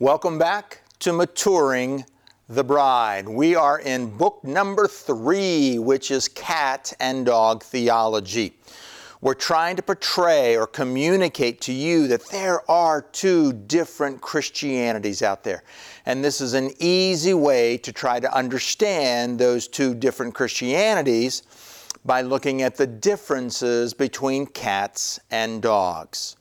Welcome back to Maturing the Bride. We are in book number three, which is Cat and Dog Theology. We're trying to portray or communicate to you that there are two different Christianities out there. And this is an easy way to try to understand those two different Christianities by looking at the differences between cats and dogs.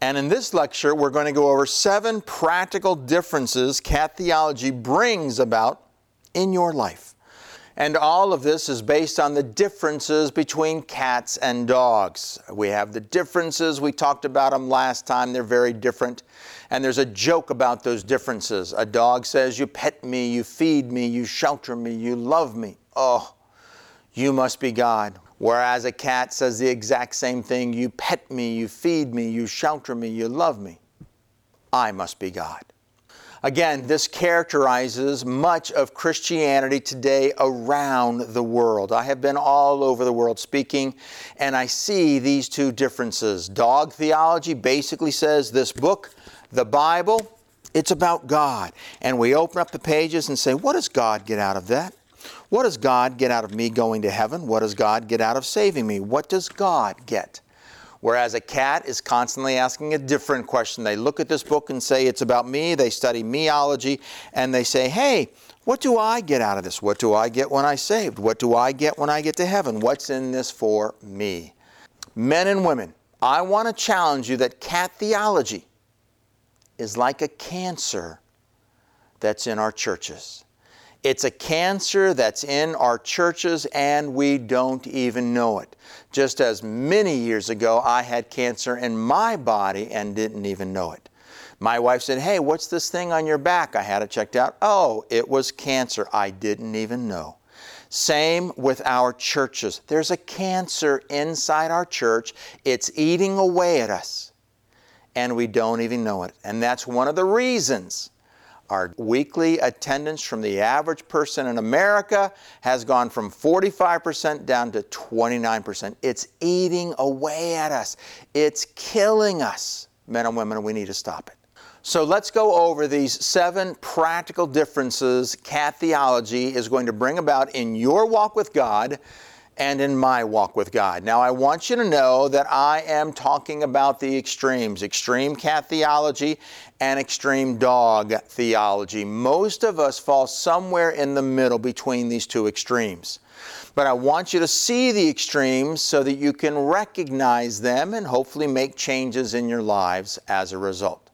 And in this lecture, we're going to go over seven practical differences cat theology brings about in your life. And all of this is based on the differences between cats and dogs. We have the differences, we talked about them last time, they're very different. And there's a joke about those differences. A dog says, You pet me, you feed me, you shelter me, you love me. Oh, you must be God. Whereas a cat says the exact same thing you pet me, you feed me, you shelter me, you love me. I must be God. Again, this characterizes much of Christianity today around the world. I have been all over the world speaking, and I see these two differences. Dog theology basically says this book, the Bible, it's about God. And we open up the pages and say, what does God get out of that? What does God get out of me going to heaven? What does God get out of saving me? What does God get? Whereas a cat is constantly asking a different question. They look at this book and say, It's about me. They study meology and they say, Hey, what do I get out of this? What do I get when I saved? What do I get when I get to heaven? What's in this for me? Men and women, I want to challenge you that cat theology is like a cancer that's in our churches. It's a cancer that's in our churches and we don't even know it. Just as many years ago, I had cancer in my body and didn't even know it. My wife said, Hey, what's this thing on your back? I had it checked out. Oh, it was cancer. I didn't even know. Same with our churches. There's a cancer inside our church. It's eating away at us, and we don't even know it. And that's one of the reasons our weekly attendance from the average person in America has gone from 45% down to 29%. It's eating away at us, it's killing us, men and women, we need to stop it. So let's go over these seven practical differences cat theology is going to bring about in your walk with God and in my walk with God. Now, I want you to know that I am talking about the extremes extreme cat theology and extreme dog theology. Most of us fall somewhere in the middle between these two extremes. But I want you to see the extremes so that you can recognize them and hopefully make changes in your lives as a result.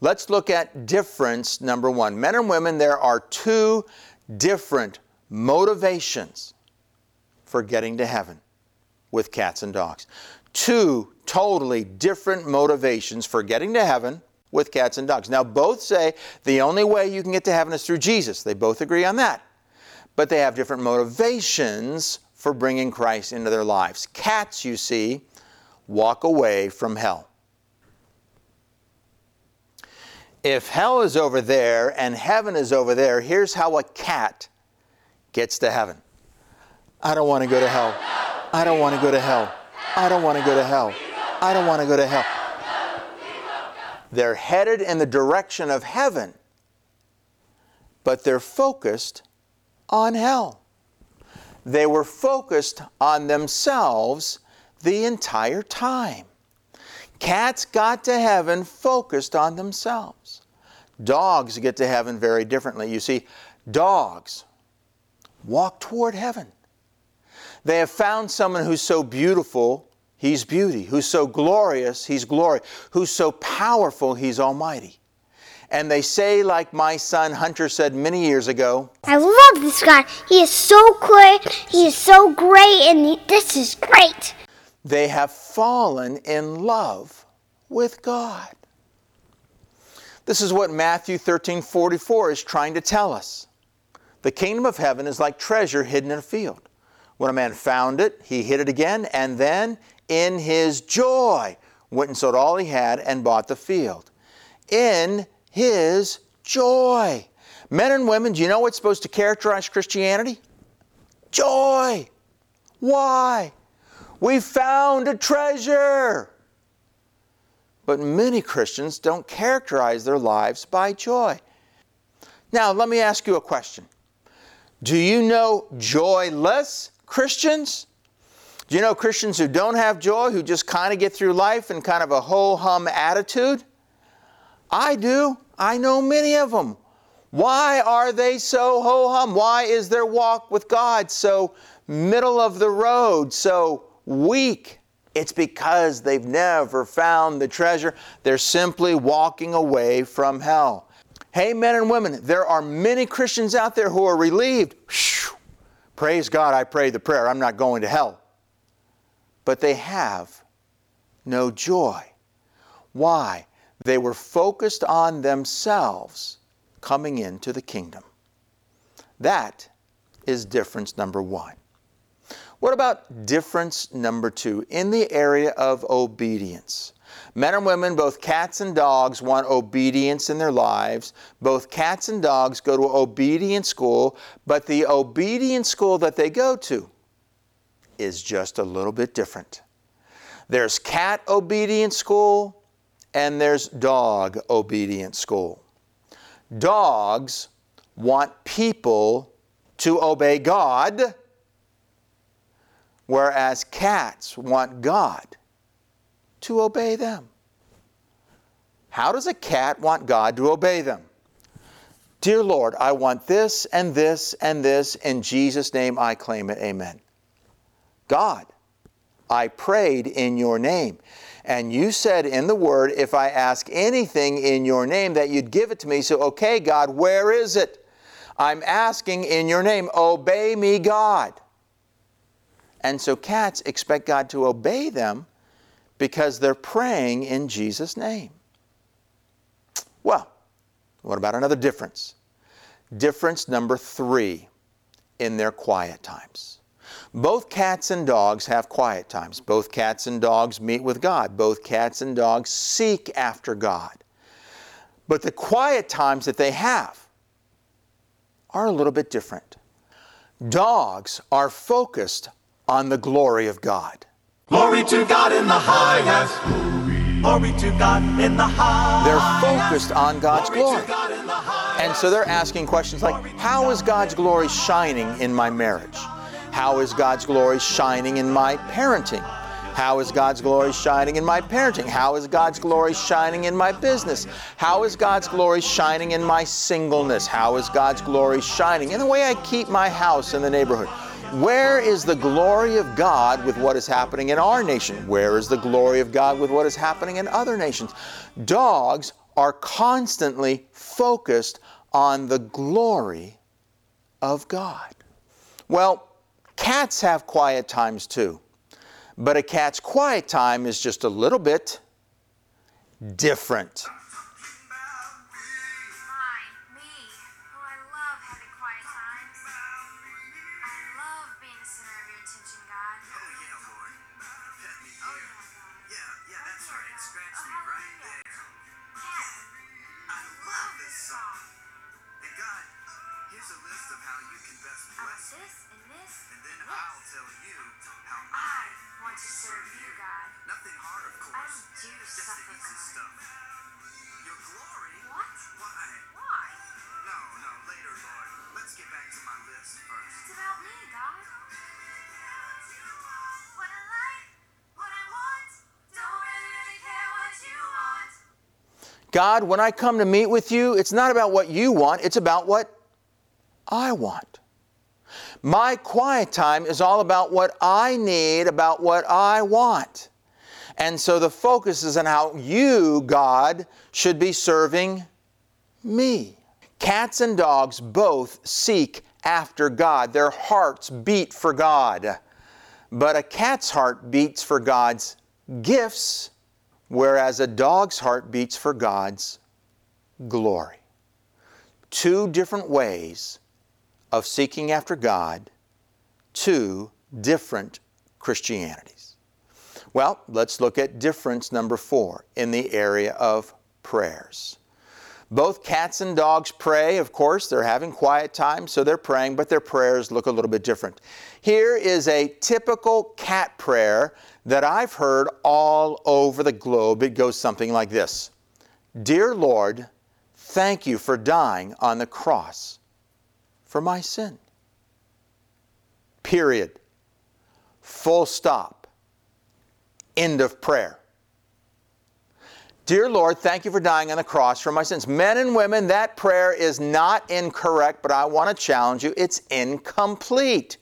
Let's look at difference number one. Men and women, there are two different motivations for getting to heaven with cats and dogs. Two totally different motivations for getting to heaven with cats and dogs. Now, both say the only way you can get to heaven is through Jesus. They both agree on that. But they have different motivations for bringing Christ into their lives. Cats, you see, walk away from hell. If hell is over there and heaven is over there, here's how a cat gets to heaven. I don't want to go to hell. I don't want to go to hell. I don't want to go to hell. I don't want to go to hell. They're headed in the direction of heaven, but they're focused on hell. They were focused on themselves the entire time. Cats got to heaven focused on themselves. Dogs get to heaven very differently. You see, dogs walk toward heaven. They have found someone who's so beautiful, he's beauty. Who's so glorious, he's glory. Who's so powerful, he's almighty. And they say, like my son Hunter said many years ago, I love this guy. He is so good. He is so great, and he, this is great. They have fallen in love with God. This is what Matthew 13 44 is trying to tell us. The kingdom of heaven is like treasure hidden in a field. When a man found it, he hid it again, and then in his joy went and sold all he had and bought the field. In his joy. Men and women, do you know what's supposed to characterize Christianity? Joy. Why? We found a treasure. but many Christians don't characterize their lives by joy. Now, let me ask you a question. Do you know joyless Christians? Do you know Christians who don't have joy, who just kind of get through life in kind of a ho hum attitude? I do. I know many of them. Why are they so ho hum? Why is their walk with God so middle of the road, so weak? It's because they've never found the treasure. They're simply walking away from hell. Hey, men and women, there are many Christians out there who are relieved. Praise God, I prayed the prayer. I'm not going to hell. But they have no joy. Why? They were focused on themselves coming into the kingdom. That is difference number one. What about difference number two in the area of obedience? Men and women, both cats and dogs, want obedience in their lives. Both cats and dogs go to obedience school, but the obedience school that they go to is just a little bit different. There's cat obedience school and there's dog obedience school. Dogs want people to obey God whereas cats want God to obey them. How does a cat want God to obey them? Dear Lord, I want this and this and this. In Jesus' name I claim it. Amen. God, I prayed in your name. And you said in the word, if I ask anything in your name, that you'd give it to me. So, okay, God, where is it? I'm asking in your name. Obey me, God. And so cats expect God to obey them because they're praying in Jesus' name. Well, what about another difference? Difference number three in their quiet times. Both cats and dogs have quiet times. Both cats and dogs meet with God. Both cats and dogs seek after God. But the quiet times that they have are a little bit different. Dogs are focused on the glory of God. Glory to God in the highest. Glory to God in the highest. They're focused on God's Glory glory. God in the. And so they're asking questions like How is God's glory shining in my marriage? How is God's glory shining in my parenting? How is God's glory shining in my parenting? How is God's glory shining in my business? How is God's glory shining in my singleness? How is God's glory shining in the way I keep my house in the neighborhood? Where is the glory of God with what is happening in our nation? Where is the glory of God with what is happening in other nations? Dogs are constantly focused on the glory of God. Well, cats have quiet times too, but a cat's quiet time is just a little bit different. God, when I come to meet with you, it's not about what you want, it's about what I want. My quiet time is all about what I need, about what I want. And so the focus is on how you, God, should be serving me. Cats and dogs both seek after God. Their hearts beat for God. But a cat's heart beats for God's gifts, whereas a dog's heart beats for God's glory. Two different ways of seeking after God, two different Christianities. Well, let's look at difference number four in the area of prayers. Both cats and dogs pray, of course. They're having quiet time, so they're praying, but their prayers look a little bit different. Here is a typical cat prayer that I've heard all over the globe. It goes something like this Dear Lord, thank you for dying on the cross for my sin. Period. Full stop. End of prayer. Dear Lord, thank you for dying on the cross for my sins. Men and women, that prayer is not incorrect, but I want to challenge you. It's incomplete.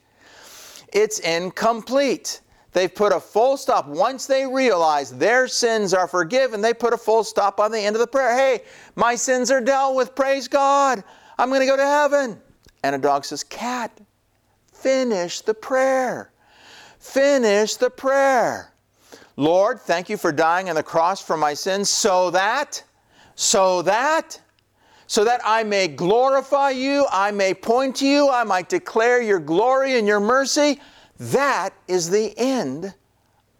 It's incomplete. They've put a full stop. Once they realize their sins are forgiven, they put a full stop on the end of the prayer. Hey, my sins are dealt with. Praise God. I'm going to go to heaven. And a dog says, Cat, finish the prayer. Finish the prayer. Lord, thank you for dying on the cross for my sins so that, so that, so that I may glorify you, I may point to you, I might declare your glory and your mercy. That is the end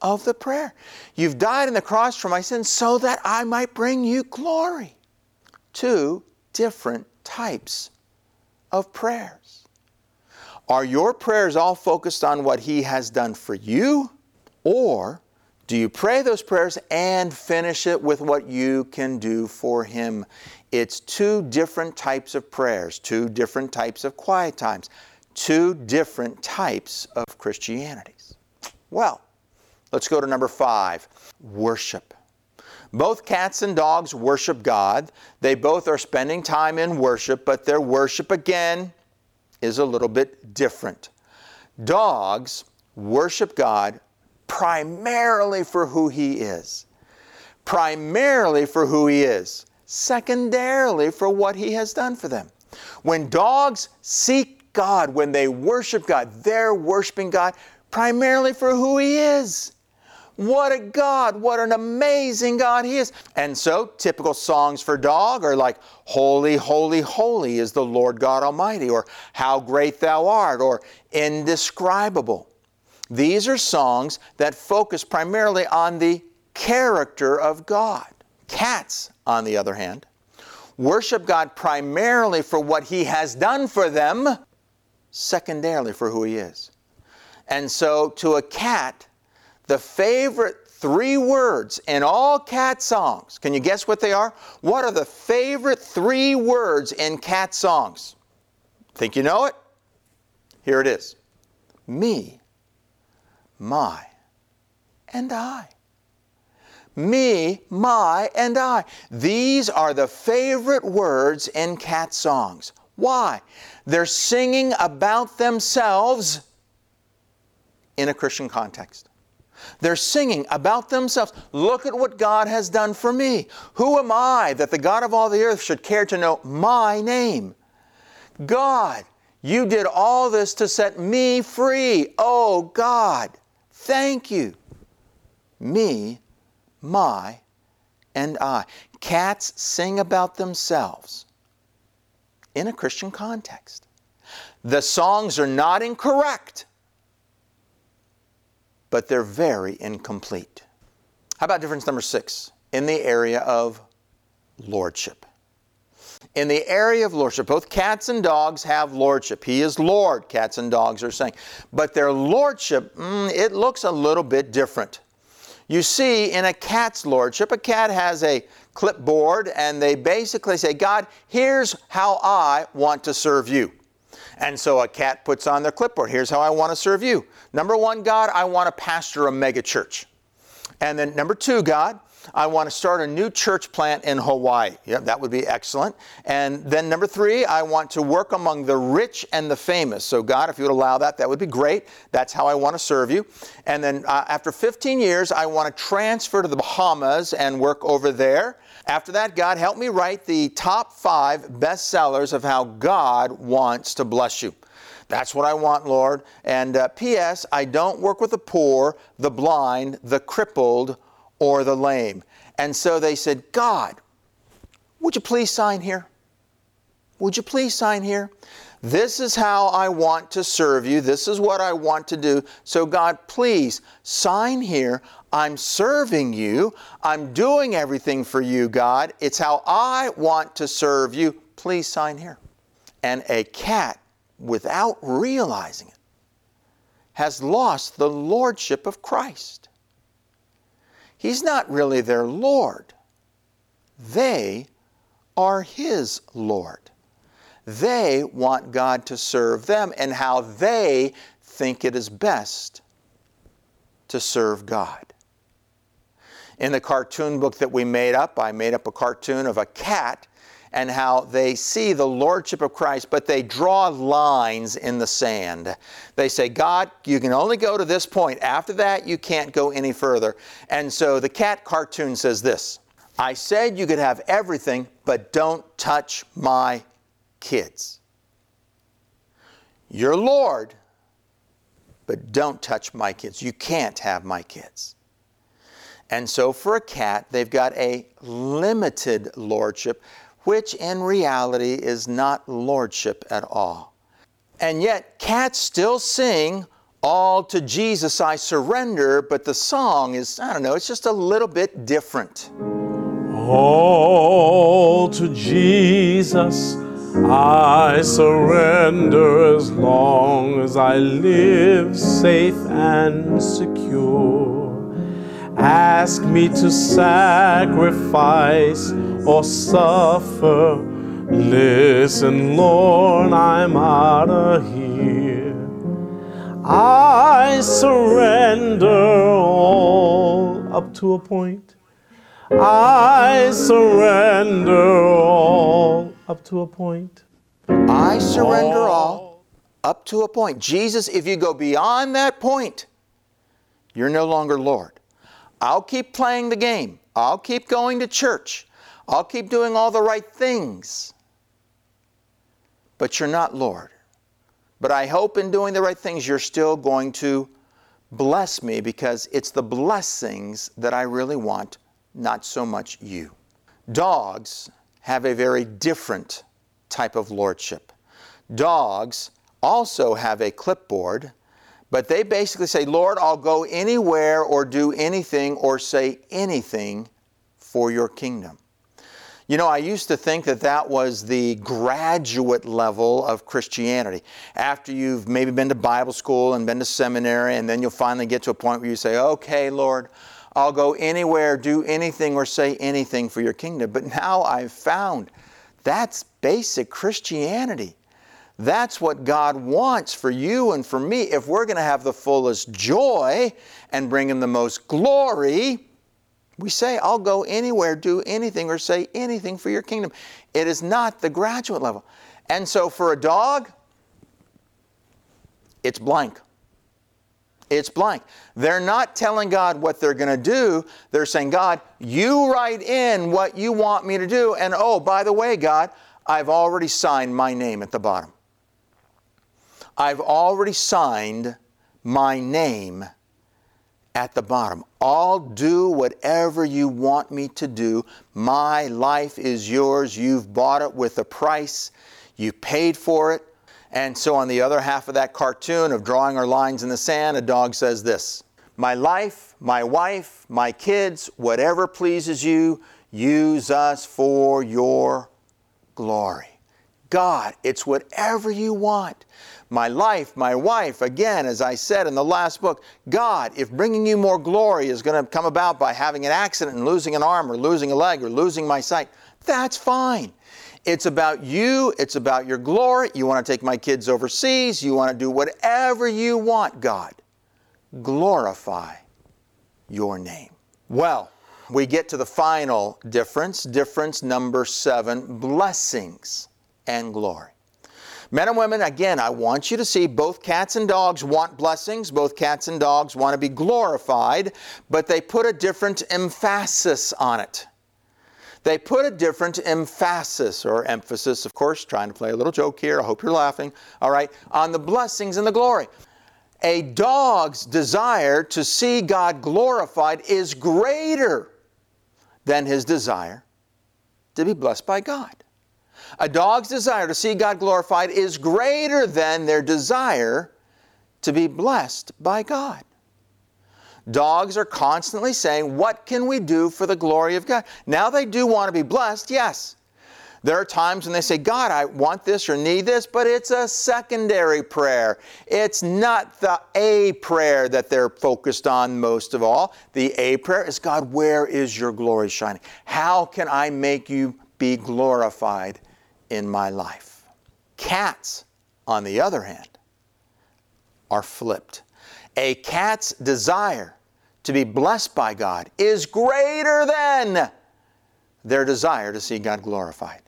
of the prayer. You've died on the cross for my sins so that I might bring you glory. Two different types of prayers. Are your prayers all focused on what He has done for you? Or do you pray those prayers and finish it with what you can do for Him? It's two different types of prayers, two different types of quiet times, two different types of Christianities. Well, let's go to number five worship. Both cats and dogs worship God. They both are spending time in worship, but their worship again is a little bit different. Dogs worship God primarily for who He is, primarily for who He is, secondarily for what He has done for them. When dogs seek God, when they worship God, they're worshiping God primarily for who He is. What a God, what an amazing God He is. And so, typical songs for dog are like, Holy, holy, holy is the Lord God Almighty, or How great thou art, or Indescribable. These are songs that focus primarily on the character of God. Cats, on the other hand, worship God primarily for what He has done for them, secondarily for who He is. And so, to a cat, the favorite three words in all cat songs, can you guess what they are? What are the favorite three words in cat songs? Think you know it? Here it is me my, and I. Me, my, and I. These are the favorite words in cat songs. Why? They're singing about themselves in a Christian context. They're singing about themselves. Look at what God has done for me. Who am I that the God of all the earth should care to know my name? God, you did all this to set me free. Oh, God. Thank you. Me, my, and I. Cats sing about themselves in a Christian context. The songs are not incorrect, but they're very incomplete. How about difference number six? In the area of lordship in the area of lordship. Both cats and dogs have lordship. He is Lord, cats and dogs are saying. But their lordship, mm, it looks a little bit different. You see, in a cat's lordship, a cat has a clipboard and they basically say, God, here's how I want to serve you. And so a cat puts on their clipboard, here's how I want to serve you. Number one, God, I want to pastor a mega church. And then number two, God, I want to start a new church plant in Hawaii. Yeah, that would be excellent. And then number three, I want to work among the rich and the famous. So, God, if you would allow that, that would be great. That's how I want to serve you. And then uh, after 15 years, I want to transfer to the Bahamas and work over there. After that, God, help me write the top five bestsellers of how God wants to bless you. That's what I want, Lord. And uh, P.S., I don't work with the poor, the blind, the crippled, or the lame. And so they said, God, would you please sign here? would you please sign here? This is how I want to serve you. This is what I want to do. So, God, please sign here. I'm serving you. I'm doing everything for you, God. It's how I want to serve you. Please sign here. And a cat, without realizing it, has lost the lordship of Christ. He's not really their Lord, they are His Lord. They want God to serve them and how they think it is best to serve God. In the cartoon book that we made up, I made up a cartoon of a cat and how they see the Lordship of Christ, but they draw lines in the sand. They say, God, you can only go to this point. After that, you can't go any further. And so the cat cartoon says this I said you could have everything, but don't touch my kids. You're Lord, but don't touch my kids. You can't have my kids. And so for a cat, they've got a limited lordship, which in reality is not lordship at all. And yet, cats still sing, All to Jesus I surrender, but the song is, I don't know, it's just a little bit different. All to Jesus I surrender as long as I live safe and secure. Ask me to sacrifice or suffer. Listen, Lord, I'm out of here. I surrender all up to a point. I surrender all up to a point. I surrender all up to a point. Jesus, if you go beyond that point, you're no longer Lord. I'll keep playing the game. I'll keep going to church. I'll keep doing all the right things. But you're not Lord. But I hope in doing the right things, you're still going to bless me because it's the blessings that I really want, not so much you. Dogs have a very different type of lordship. Dogs also have a clipboard, but they basically say, Lord, I'll go anywhere or do anything or say anything for your kingdom. You know, I used to think that that was the graduate level of Christianity. After you've maybe been to Bible school and been to seminary, and then you'll finally get to a point where you say, Okay, Lord, I'll go anywhere, do anything, or say anything for your kingdom. But now I've found that's basic Christianity. That's what God wants for you and for me. If we're going to have the fullest joy and bring Him the most glory, we say, I'll go anywhere, do anything, or say anything for your kingdom. It is not the graduate level. And so for a dog, it's blank. It's blank. They're not telling God what they're going to do. They're saying, God, you write in what you want me to do. And oh, by the way, God, I've already signed my name at the bottom. I've already signed my name at the bottom. I'll do whatever you want me to do. My life is yours. You've bought it with a price. You paid for it. And so, on the other half of that cartoon of drawing our lines in the sand, a dog says this My life, my wife, my kids, whatever pleases you, use us for your glory. God, it's whatever you want. My life, my wife, again, as I said in the last book, God, if bringing you more glory is going to come about by having an accident and losing an arm or losing a leg or losing my sight, that's fine. It's about you, it's about your glory. You want to take my kids overseas, you want to do whatever you want, God. Glorify your name. Well, we get to the final difference, difference number seven blessings and glory. Men and women, again, I want you to see both cats and dogs want blessings, both cats and dogs want to be glorified, but they put a different emphasis on it. They put a different emphasis or emphasis, of course, trying to play a little joke here. I hope you're laughing. All right, on the blessings and the glory. A dog's desire to see God glorified is greater than his desire to be blessed by God. A dog's desire to see God glorified is greater than their desire to be blessed by God. Dogs are constantly saying, What can we do for the glory of God? Now they do want to be blessed, yes. There are times when they say, God, I want this or need this, but it's a secondary prayer. It's not the A prayer that they're focused on most of all. The A prayer is, God, where is your glory shining? How can I make you be glorified in my life? Cats, on the other hand, are flipped. A cat's desire to be blessed by God is greater than their desire to see God glorified.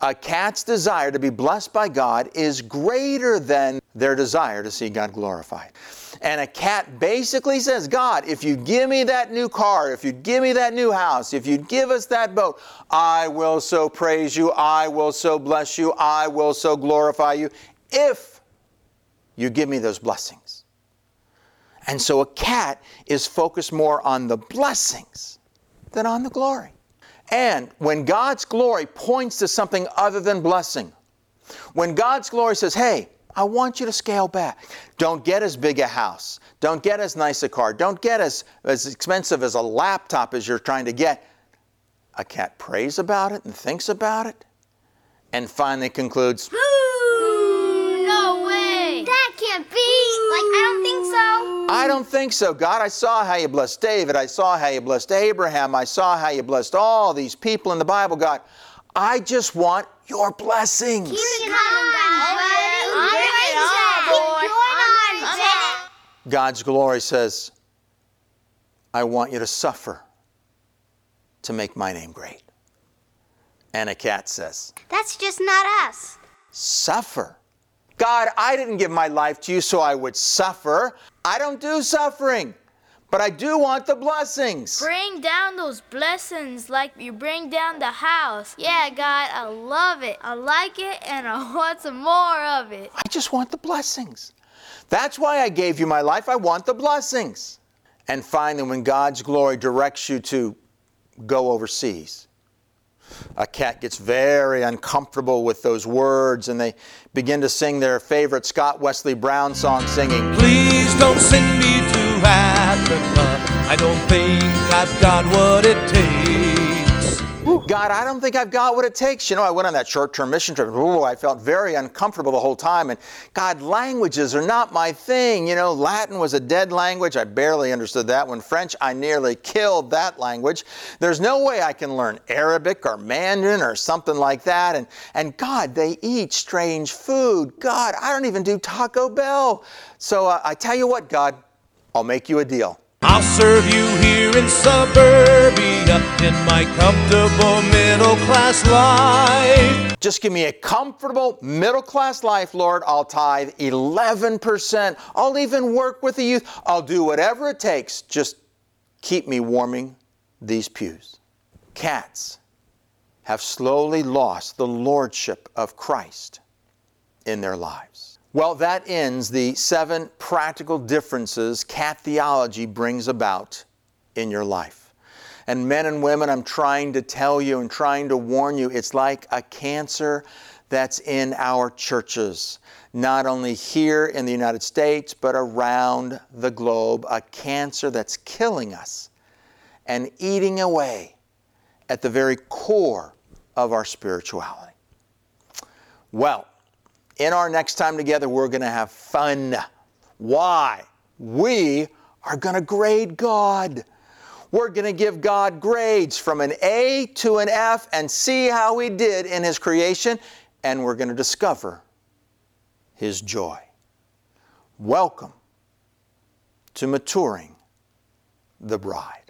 A cat's desire to be blessed by God is greater than their desire to see God glorified. And a cat basically says, God, if you give me that new car, if you give me that new house, if you give us that boat, I will so praise you, I will so bless you, I will so glorify you, if you give me those blessings. And so a cat is focused more on the blessings than on the glory. And when God's glory points to something other than blessing, when God's glory says, hey, I want you to scale back. Don't get as big a house. Don't get as nice a car. Don't get as, as expensive as a laptop as you're trying to get. A cat prays about it and thinks about it and finally concludes, No way! That can't be! Like, I don't think so. I don't think so, God. I saw how you blessed David. I saw how you blessed Abraham. I saw how you blessed all these people in the Bible, God. I just want your blessings. Keep it coming, God. God's glory says, I want you to suffer to make my name great. And a cat says, That's just not us. Suffer. God, I didn't give my life to you so I would suffer. I don't do suffering, but I do want the blessings. Bring down those blessings like you bring down the house. Yeah, God, I love it. I like it and I want some more of it. I just want the blessings. That's why I gave you my life. I want the blessings. And finally, when God's glory directs you to go overseas, a cat gets very uncomfortable with those words and they begin to sing their favorite Scott Wesley Brown song, singing, Please don't send me to Africa. I don't think I've got what it takes. God, I don't think I've got what it takes. You know, I went on that short term mission trip. Ooh, I felt very uncomfortable the whole time. And God, languages are not my thing. You know, Latin was a dead language. I barely understood that one. French, I nearly killed that language. There's no way I can learn Arabic or Mandarin or something like that. And, and God, they eat strange food. God, I don't even do Taco Bell. So uh, I tell you what, God, I'll make you a deal. I'll serve you here in suburbia in my comfortable middle class life. Just give me a comfortable middle class life, Lord. I'll tithe 11%. I'll even work with the youth. I'll do whatever it takes. Just keep me warming these pews. Cats have slowly lost the lordship of Christ in their lives. Well, that ends the seven practical differences cat theology brings about in your life. And men and women, I'm trying to tell you and trying to warn you, it's like a cancer that's in our churches, not only here in the United States, but around the globe. A cancer that's killing us and eating away at the very core of our spirituality. Well, in our next time together, we're going to have fun. Why? We are going to grade God. We're going to give God grades from an A to an F and see how He did in His creation, and we're going to discover His joy. Welcome to maturing the bride.